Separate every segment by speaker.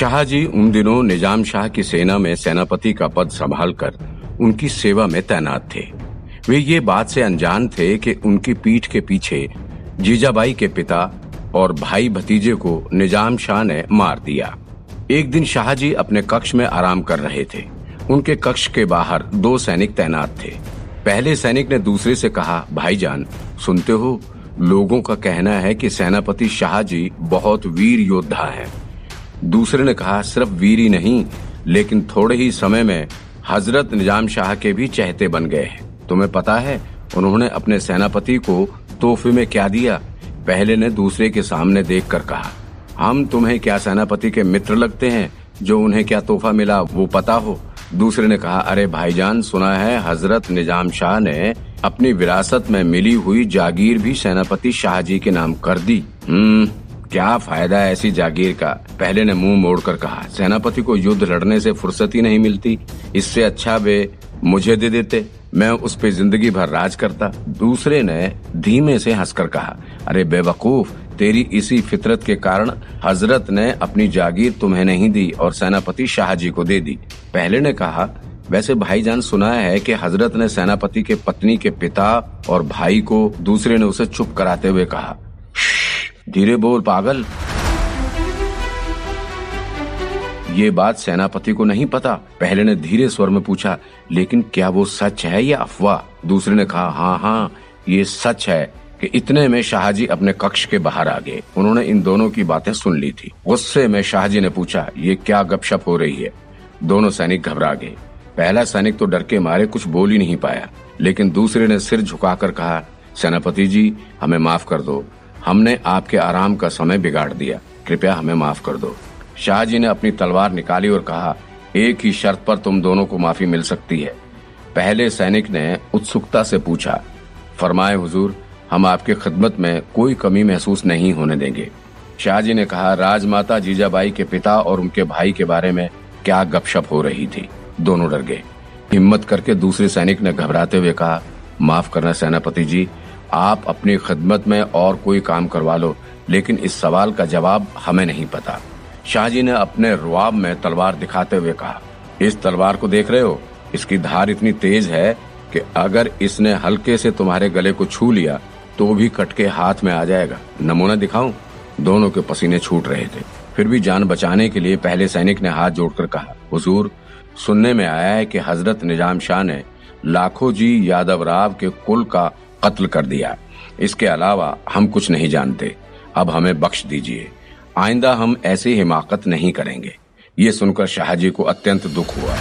Speaker 1: शाहजी उन दिनों निज़ाम शाह की सेना में सेनापति का पद संभालकर उनकी सेवा में तैनात थे। वे ये बात से अनजान थे कि उनकी पीठ के पीछे जीजाबाई के पिता और भाई भतीजे को निज़ाम शाह ने मार दिया। एक दिन शाहजी अपने कक्ष में आराम कर रहे थे। उनके कक्ष के बाहर दो सैनिक तैनात थे। पहले सैनिक ने दूसरे से कहा, भाईजान, सुनते हो? लोगों का कहना है कि सेनापति शाहजी बहुत वीर योद्धा हैं। दूसरे ने कहा, सिर्फ़ वीर ही नहीं, लेकिन थोड़े ही समय में हज़रत निज़ाम शाह के भी चहते बन गए हैं। तुम्हें पता है, उन्होंने अपने सेनापति को तोहफे में क्या दिया? पहले ने दूसरे के सामने देखकर कहा, हम तुम्हें क्या सेनापति के मित्र लगते हैं, जो उन्हें क्या तोहफा मिला वो पता हो? दूसरे ने कहा, अरे भाईजान, सुना है हज़रत निज़ाम शाह ने अपनी विरासत में मिली हुई जागीर भी सेनापति शाहजी के नाम कर दी। हम्म क्या फ़ायदा ऐसी जागीर का? पहले ने मुँह मोड़कर कहा, सेनापति को युद्ध लड़ने से फुर्सत ही नहीं मिलती। इससे अच्छा वे मुझे दे देते। मैं उस पे ज़िंदगी भर राज करता। दूसरे ने धीमे से हंसकर कहा, अरे बेवकूफ़, तेरी इसी फितरत के कारण हज़रत ने अपनी जागीर तुम्हें नहीं दी और सेनापति शाहजी को दे दी। पहले ने कहा, वैसे भाईजान सुना है कि हज़रत ने सेनापति के पत्नी के पिता और भाई को दूसरे ने उसे चुप कराते हुए कहा। धीरे बोल, पागल। ये बात सेनापति को नहीं पता। पहले ने धीरे स्वर में पूछा, लेकिन क्या वो सच है या अफवाह? दूसरे ने कहा हाँ हाँ ये सच है कि इतने में शाहजी अपने कक्ष के बाहर आ गए। उन्होंने इन दोनों की बातें सुन ली थी। गुस्से में शाहजी ने पूछा, ये क्या गपशप हो रही है? दोनों सैनिक घबरा गए। पहला सैनिक तो डर के मारे कुछ बोल ही नहीं पाया, लेकिन दूसरे ने सिर झुकाकर कहा, सेनापति जी, हमें माफ़ कर दो। हमने आपके आराम का समय बिगाड़ दिया। कृपया हमें माफ़ कर दो। शाहजी ने अपनी तलवार निकाली और कहा, एक ही शर्त पर तुम दोनों को माफ़ी मिल सकती है। पहले सैनिक ने उत्सुकता से पूछा, फरमाए, हुजूर, हम आपके खिदमत में कोई कमी महसूस नहीं होने देंगे। शाहजी ने कहा, राजमाता जीजाबाई के पिता और उनके भाई के बारे में क्या गपशप हो रही थी? दोनों डर गए। हिम्मत करके दूसरे सैनिक ने घबराते हुए कहा, माफ़ करना, सेनापति जी आप अपनी खिदमत में और कोई काम करवा लो, लेकिन इस सवाल का जवाब हमें नहीं पता। शाहजी ने अपने रुआब में तलवार दिखाते हुए कहा, इस तलवार को देख रहे हो? इसकी धार इतनी तेज है कि अगर इसने हल्के से तुम्हारे गले को छू लिया तो भी कटके हाथ में आ जाएगा। नमूना दिखाऊँ? दोनों के पसीने छूट रहे थे। फिर भी जान बचाने के लिए पहले सैनिक ने हाथ जोड़कर कहा, हुजूर, सुनने में आया है कि हज़रत निज़ाम शाह ने लाखों जी यादव राव के कुल का कत्ल कर दिया। इसके अलावा हम कुछ नहीं जानते। अब हमें बख्श दीजिए। आइंदा हम ऐसी हिमाकत नहीं करेंगे। ये सुनकर शाहजी को अत्यंत दुख हुआ।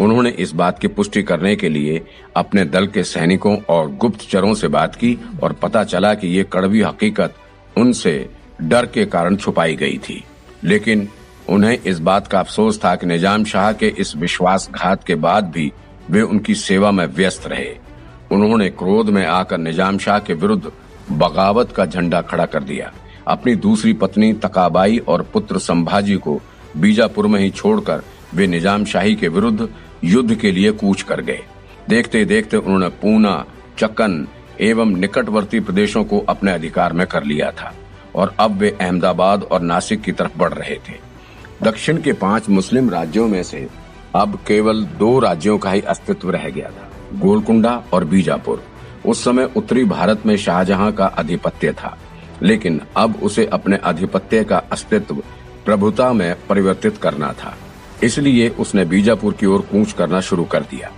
Speaker 1: उन्होंने इस बात की पुष्टि करने के लिए अपने दल के सैनिकों और गुप्तचरों से बात की और पता चला कि ये कड़वी हकीकत उनसे डर के कारण छुपाई गई थी। लेकिन उन्हें इस बात का अफसोस था कि निज़ाम शाह के इस विश्वासघात के बाद भी वे उनकी सेवा में व्यस्त रहे। उन्होंने क्रोध में आकर निज़ाम शाह के विरुद्ध बगावत का झंडा खड़ा कर दिया। अपनी दूसरी पत्नी तकाबाई और पुत्र संभाजी को बीजापुर में ही छोड़कर वे निज़ाम शाही के विरुद्ध युद्ध के लिए कूच कर गए। देखते देखते उन्होंने पूना चक्कन एवं निकटवर्ती प्रदेशों को अपने अधिकार में कर लिया था और अब वे अहमदाबाद और नासिक की तरफ़ बढ़ रहे थे। दक्षिण के पाँच मुस्लिम राज्यों में से अब केवल दो राज्यों का ही अस्तित्व रह गया था, गोलकुंडा और बीजापुर। उस समय उत्तरी भारत में शाहजहां का अधिपत्य था, लेकिन अब उसे अपने अधिपत्य का अस्तित्व प्रभुता में परिवर्तित करना था। इसलिए उसने बीजापुर की ओर कूच करना शुरू कर दिया।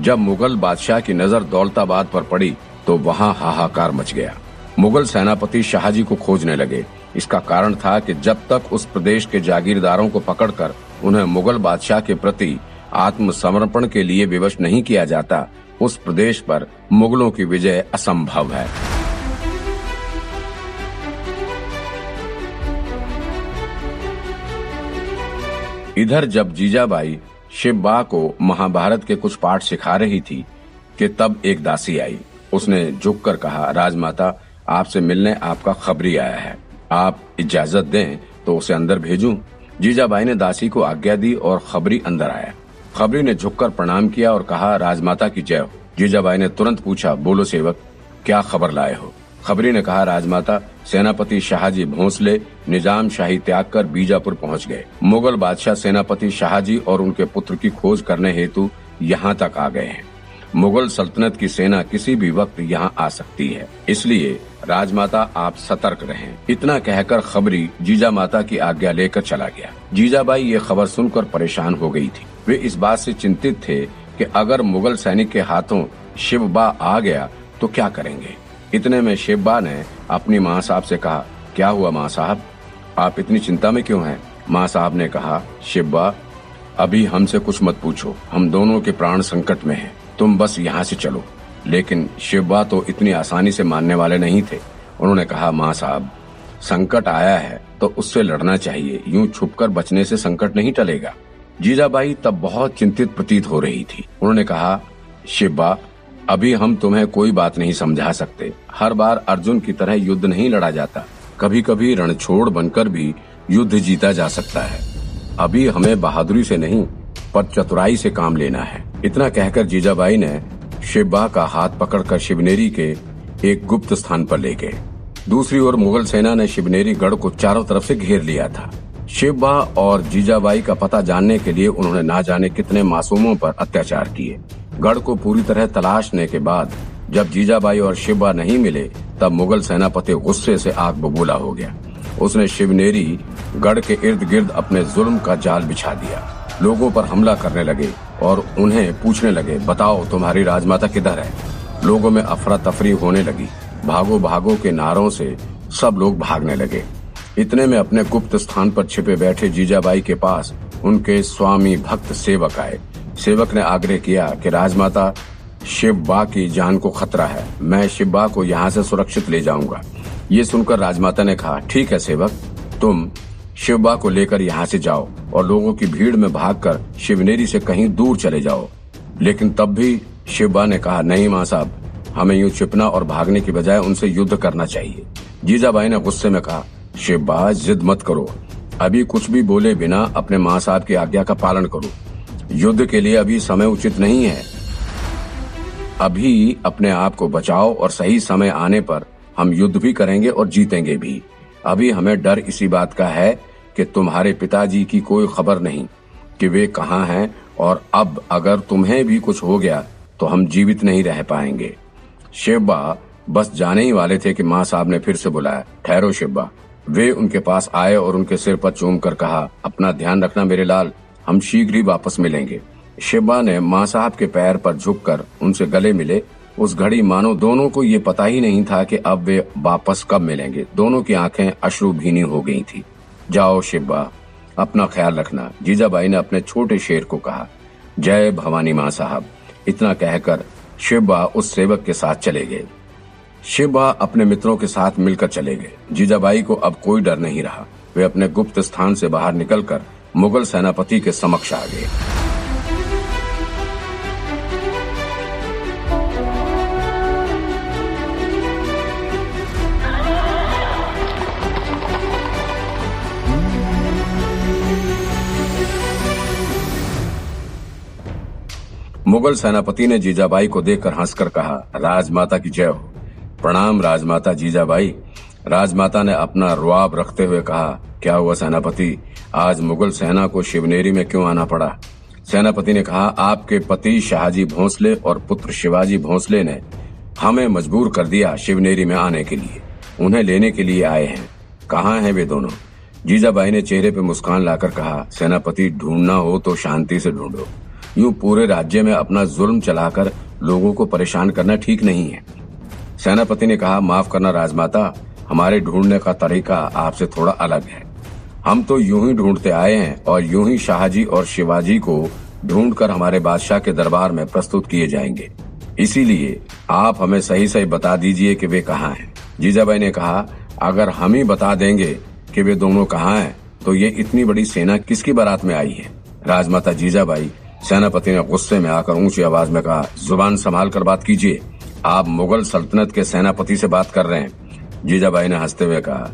Speaker 1: जब मुगल बादशाह की नज़र दौलताबाद पर पड़ी तो वहाँ हाहाकार मच गया। मुगल सेनापति शाहजी को खोजने लगे। इसका कारण था कि जब तक उस प्रदेश के जागीरदारों को पकड़कर उन्हें मुगल बादशाह के प्रति आत्मसमर्पण के लिए विवश नहीं किया जाता। उस प्रदेश पर मुगलों की विजय असंभव है। इधर जब जीजाबाई शिवबा को महाभारत के कुछ पाठ सिखा रही थी, कि तब एक दासी आई। उसने झुककर कहा, राजमाता, आपसे मिलने आपका खबरी आया है। आप इजाज़त दें तो उसे अंदर भेजूं। जीजाबाई ने दासी को आज्ञा दी और खबरी अंदर आया। खबरी ने झुककर प्रणाम किया और कहा, राजमाता की जय हो। जीजाबाई ने तुरंत पूछा, बोलो सेवक, क्या खबर लाए हो? खबरी ने कहा, राजमाता, सेनापति शाहजी भोंसले निज़ाम शाही त्याग कर बीजापुर पहुँच गए। मुगल बादशाह सेनापति शाहजी और उनके पुत्र की खोज करने हेतु यहाँ तक आ गए हैं। मुगल सल्तनत की सेना किसी भी वक्त यहाँ आ सकती है इसलिए राजमाता आप सतर्क रहें। इतना कहकर खबरी जीजा माता की आज्ञा लेकर चला गया जीजाबाई ये खबर सुनकर परेशान हो गई थी वे इस बात से चिंतित थे कि अगर मुगल सैनिक के हाथों शिवबा आ गया तो क्या करेंगे इतने में शिवबा ने अपनी माँ साहब से कहा, क्या हुआ माँ साहब आप इतनी चिंता में क्यों हैं? माँ साहब ने कहा, शिवबा, अभी हमसे कुछ मत पूछो हम दोनों के प्राण संकट में हैं। तुम बस यहाँ से चलो। लेकिन शिवबा तो इतनी आसानी से मानने वाले नहीं थे। उन्होंने कहा, माँ साहब, संकट आया है तो उससे लड़ना चाहिए। यूँ छुपकर बचने से संकट नहीं टलेगा। जीजाबाई तब बहुत चिंतित प्रतीत हो रही थी। उन्होंने कहा, शिवबा, अभी हम तुम्हें कोई बात नहीं समझा सकते। हर बार अर्जुन की तरह युद्ध नहीं लड़ा जाता। कभी कभी रणछोड़ बनकर भी युद्ध जीता जा सकता है। अभी हमें बहादुरी से नहीं, पर चतुराई से काम लेना है। इतना कहकर जीजाबाई ने शिवबा का हाथ पकड़कर शिवनेरी के एक गुप्त स्थान पर ले गए। दूसरी ओर मुगल सेना ने शिवनेरी गढ़ को चारों तरफ़ से घेर लिया था। शिवबा और जीजाबाई का पता जानने के लिए उन्होंने ना जाने कितने मासूमों पर अत्याचार किए। गढ़ को पूरी तरह तलाशने के बाद जब जीजाबाई और शिवबा नहीं मिले, तब मुगल सेनापति गुस्से से आग बबूला हो गया। उसने शिवनेरी गढ़ के इर्द गिर्द अपने जुल्म का जाल बिछा दिया। लोगों पर हमला करने लगे। और उन्हें पूछने लगे, बताओ, तुम्हारी राजमाता किधर है? लोगों में अफरा तफरी होने लगी। भागो भागो के नारों से सब लोग भागने लगे। इतने में अपने गुप्त स्थान पर छिपे बैठे जीजाबाई के पास उनके स्वामी भक्त सेवक आए। सेवक ने आग्रह किया कि, राजमाता शिव बा की जान को खतरा है। मैं शिव बा को यहाँ से सुरक्षित ले जाऊँगा। ये सुनकर राजमाता ने कहा, ठीक है, सेवक, तुम शिवबा को लेकर यहाँ से जाओ और लोगों की भीड़ में भागकर शिवनेरी से कहीं दूर चले जाओ। लेकिन तब भी शिवबा ने कहा, नहीं माँ साहब, हमें यूँ छिपना और भागने की बजाय उनसे युद्ध करना चाहिए। जीजाबाई ने गुस्से में कहा शिवबा जिद मत करो। अभी कुछ भी बोले बिना अपने माँ साहब की आज्ञा का पालन करो। युद्ध के लिए अभी समय उचित नहीं है। अभी अपने आप को बचाओ और सही समय आने पर हम युद्ध भी करेंगे और जीतेंगे भी। अभी हमें डर इसी बात का है कि तुम्हारे पिताजी की कोई खबर नहीं कि वे कहाँ हैं और अब अगर तुम्हें भी कुछ हो गया तो हम जीवित नहीं रह पाएँगे। शिवबा बस जाने ही वाले थे कि माँ साहब ने फिर से बुलाया। ठहरो शिवबा वे उनके पास आए और उनके सिर पर चूम कर कहा, अपना ध्यान रखना मेरे लाल, हम शीघ्र ही वापस मिलेंगे। शिवबा ने माँ साहब के पैर पर झुककर उनसे गले मिले उस घड़ी मानो दोनों को ये पता ही नहीं था कि अब वे वापस कब मिलेंगे। दोनों की आँखें अश्रु भीनी हो गई थी। जाओ शिवबा अपना ख्याल रखना। जीजाबाई ने अपने छोटे शेर को कहा, जय भवानी माँ साहब। इतना कहकर शिवबा उस सेवक के साथ चले गए। शिवबा अपने मित्रों के साथ मिलकर चले गए। जीजाबाई को अब कोई डर नहीं रहा। वे अपने गुप्त स्थान से बाहर निकलकर मुगल सेनापति के समक्ष आ गए। मुगल सेनापति ने जीजाबाई को देखकर हंसकर कहा, राजमाता की जय हो। प्रणाम राजमाता जीजाबाई। राजमाता ने अपना रुआब रखते हुए कहा, क्या हुआ सेनापति? आज मुगल सेना को शिवनेरी में क्यों आना पड़ा? सेनापति ने कहा, आपके पति शाहजी भोंसले और पुत्र शिवाजी भोंसले ने हमें मजबूर कर दिया शिवनेरी में आने के लिए। उन्हें लेने के लिए आए हैं। कहाँ हैं वे दोनों? जीजाबाई ने चेहरे पे मुस्कान लाकर कहा, सेनापति, ढूंढना हो तो शांति से ढूंढो। यूँ पूरे राज्य में अपना जुल्म चलाकर लोगों को परेशान करना ठीक नहीं है। सेनापति ने कहा, माफ़ करना राजमाता, हमारे ढूँढने का तरीका आपसे थोड़ा अलग है। हम तो यूँ ही ढूंढते आए हैं और यूँ ही शाहजी और शिवाजी को ढूंढकर हमारे बादशाह के दरबार में प्रस्तुत किए जाएँगे। इसीलिए आप हमें सही सही बता दीजिए कि वे कहाँ हैं। जीजाबाई ने कहा, अगर हम ही बता देंगे कि वे दोनों कहाँ हैं तो ये इतनी बड़ी सेना किसकी बारात में आई है? राजमाता जीजाबाई सेनापति ने गुस्से में आकर ऊँची आवाज़ में कहा, ज़ुबान संभाल कर बात कीजिए। आप मुगल सल्तनत के सेनापति से बात कर रहे हैं। जीजाबाई ने हँसते हुए कहा,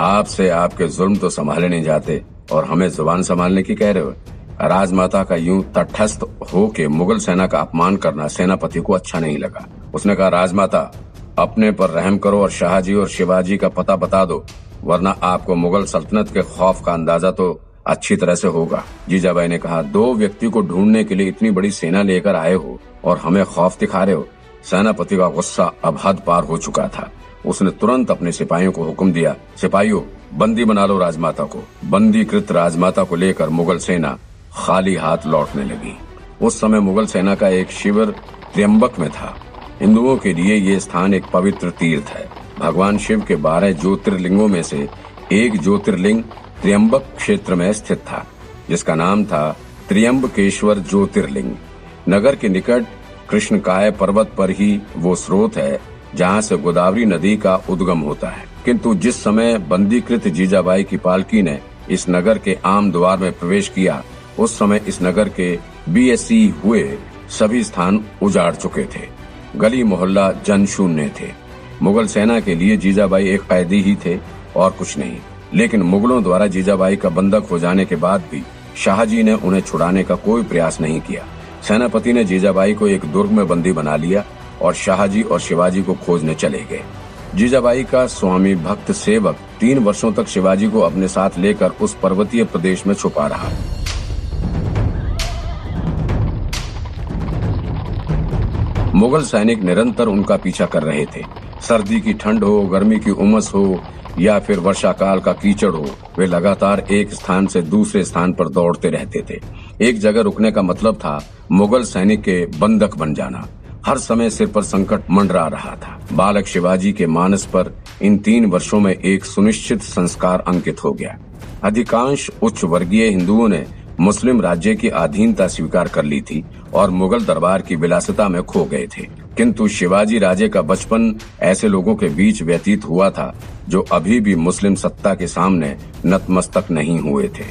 Speaker 1: आपसे आपके जुल्म तो संभाले नहीं जाते और हमें ज़ुबान संभालने की कह रहे हो। राजमाता का यूँ तटस्थ हो के मुगल सेना का अपमान करना सेनापति को अच्छा नहीं लगा। उसने कहा, राजमाता, अपने पर रहम करो और शाहजी और शिवाजी का पता बता दो, वरना आपको मुगल सल्तनत के खौफ का अंदाज़ा तो अच्छी तरह से होगा। जीजाबाई ने कहा, दो व्यक्ति को ढूँढने के लिए इतनी बड़ी सेना लेकर आए हो और हमें खौफ दिखा रहे हो, सेनापति का गुस्सा अब हद पार हो चुका था। उसने तुरंत अपने सिपाहियों को हुक्म दिया, सिपाहियों, बंदी बना लो राजमाता को। बंदीकृत राजमाता को लेकर मुगल सेना खाली हाथ लौटने लगी। उस समय मुगल सेना का एक शिविर त्र्यंबक में था। हिंदुओं के लिए ये स्थान एक पवित्र तीर्थ है। भगवान शिव के बारह ज्योतिर्लिंगों में से एक ज्योतिर्लिंग त्र्यंबक क्षेत्र में स्थित था, जिसका नाम था त्र्यंबकेश्वर ज्योतिर्लिंग। नगर के निकट कृष्णकाय पर्वत पर ही वो स्रोत है, जहाँ से गोदावरी नदी का उद्गम होता है। किंतु जिस समय बंदीकृत जीजाबाई की पालकी ने इस नगर के आम द्वार में प्रवेश किया, उस समय इस नगर के बीएससी हुए सभी स्थान उजाड़ चुके थे। गली मोहल्ला जन शून्य थे। मुगल सेना के लिए जीजाबाई एक कैदी ही थे और कुछ नहीं। लेकिन मुगलों द्वारा जीजाबाई का बंधक हो जाने के बाद भी शाहजी ने उन्हें छुड़ाने का कोई प्रयास नहीं किया। सेनापति ने जीजाबाई को एक दुर्ग में बंदी बना लिया और शाहजी और शिवाजी को खोजने चले गए। जीजाबाई का स्वामी भक्त सेवक तीन वर्षों तक शिवाजी को अपने साथ लेकर उस पर्वतीय प्रदेश में छुपा रहा। मुगल सैनिक निरंतर उनका पीछा कर रहे थे। सर्दी की ठंड हो, गर्मी की उमस हो या फिर वर्षा काल का कीचड़ हो, वे लगातार एक स्थान से दूसरे स्थान पर दौड़ते रहते थे। एक जगह रुकने का मतलब था मुगल सैनिक के बंधक बन जाना। हर समय सिर पर संकट मंडरा रहा था। बालक शिवाजी के मानस पर इन तीन वर्षों में एक सुनिश्चित संस्कार अंकित हो गया। अधिकांश उच्च वर्गीय हिंदुओं ने मुस्लिम राज्य की अधीनता स्वीकार कर ली थी और मुगल दरबार की विलासिता में खो गए थे। किंतु शिवाजी राजे का बचपन ऐसे लोगों के बीच व्यतीत हुआ था, जो अभी भी मुस्लिम सत्ता के सामने नतमस्तक नहीं हुए थे।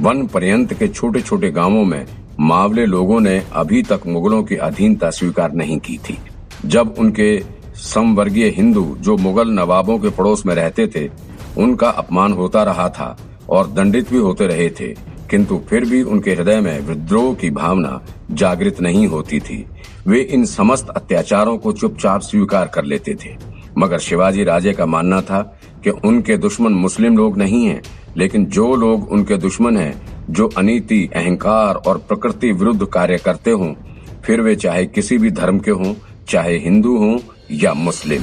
Speaker 1: वन पर्यंत के छोटे छोटे गाँवों में मावले लोगों ने अभी तक मुगलों की अधीनता स्वीकार नहीं की थी। जब उनके समवर्गीय हिंदू जो मुगल नवाबों के पड़ोस में रहते थे, उनका अपमान होता रहा था और दंडित भी होते रहे थे, किंतु फिर भी उनके हृदय में विद्रोह की भावना जागृत नहीं होती थी। वे इन समस्त अत्याचारों को चुपचाप स्वीकार कर लेते थे। मगर शिवाजी राजे का मानना था कि उनके दुश्मन मुस्लिम लोग नहीं हैं, लेकिन जो लोग उनके दुश्मन हैं, जो अनीति अहंकार और प्रकृति विरुद्ध कार्य करते हों फिर वे चाहे किसी भी धर्म के हों चाहे हिंदू हों या मुस्लिम।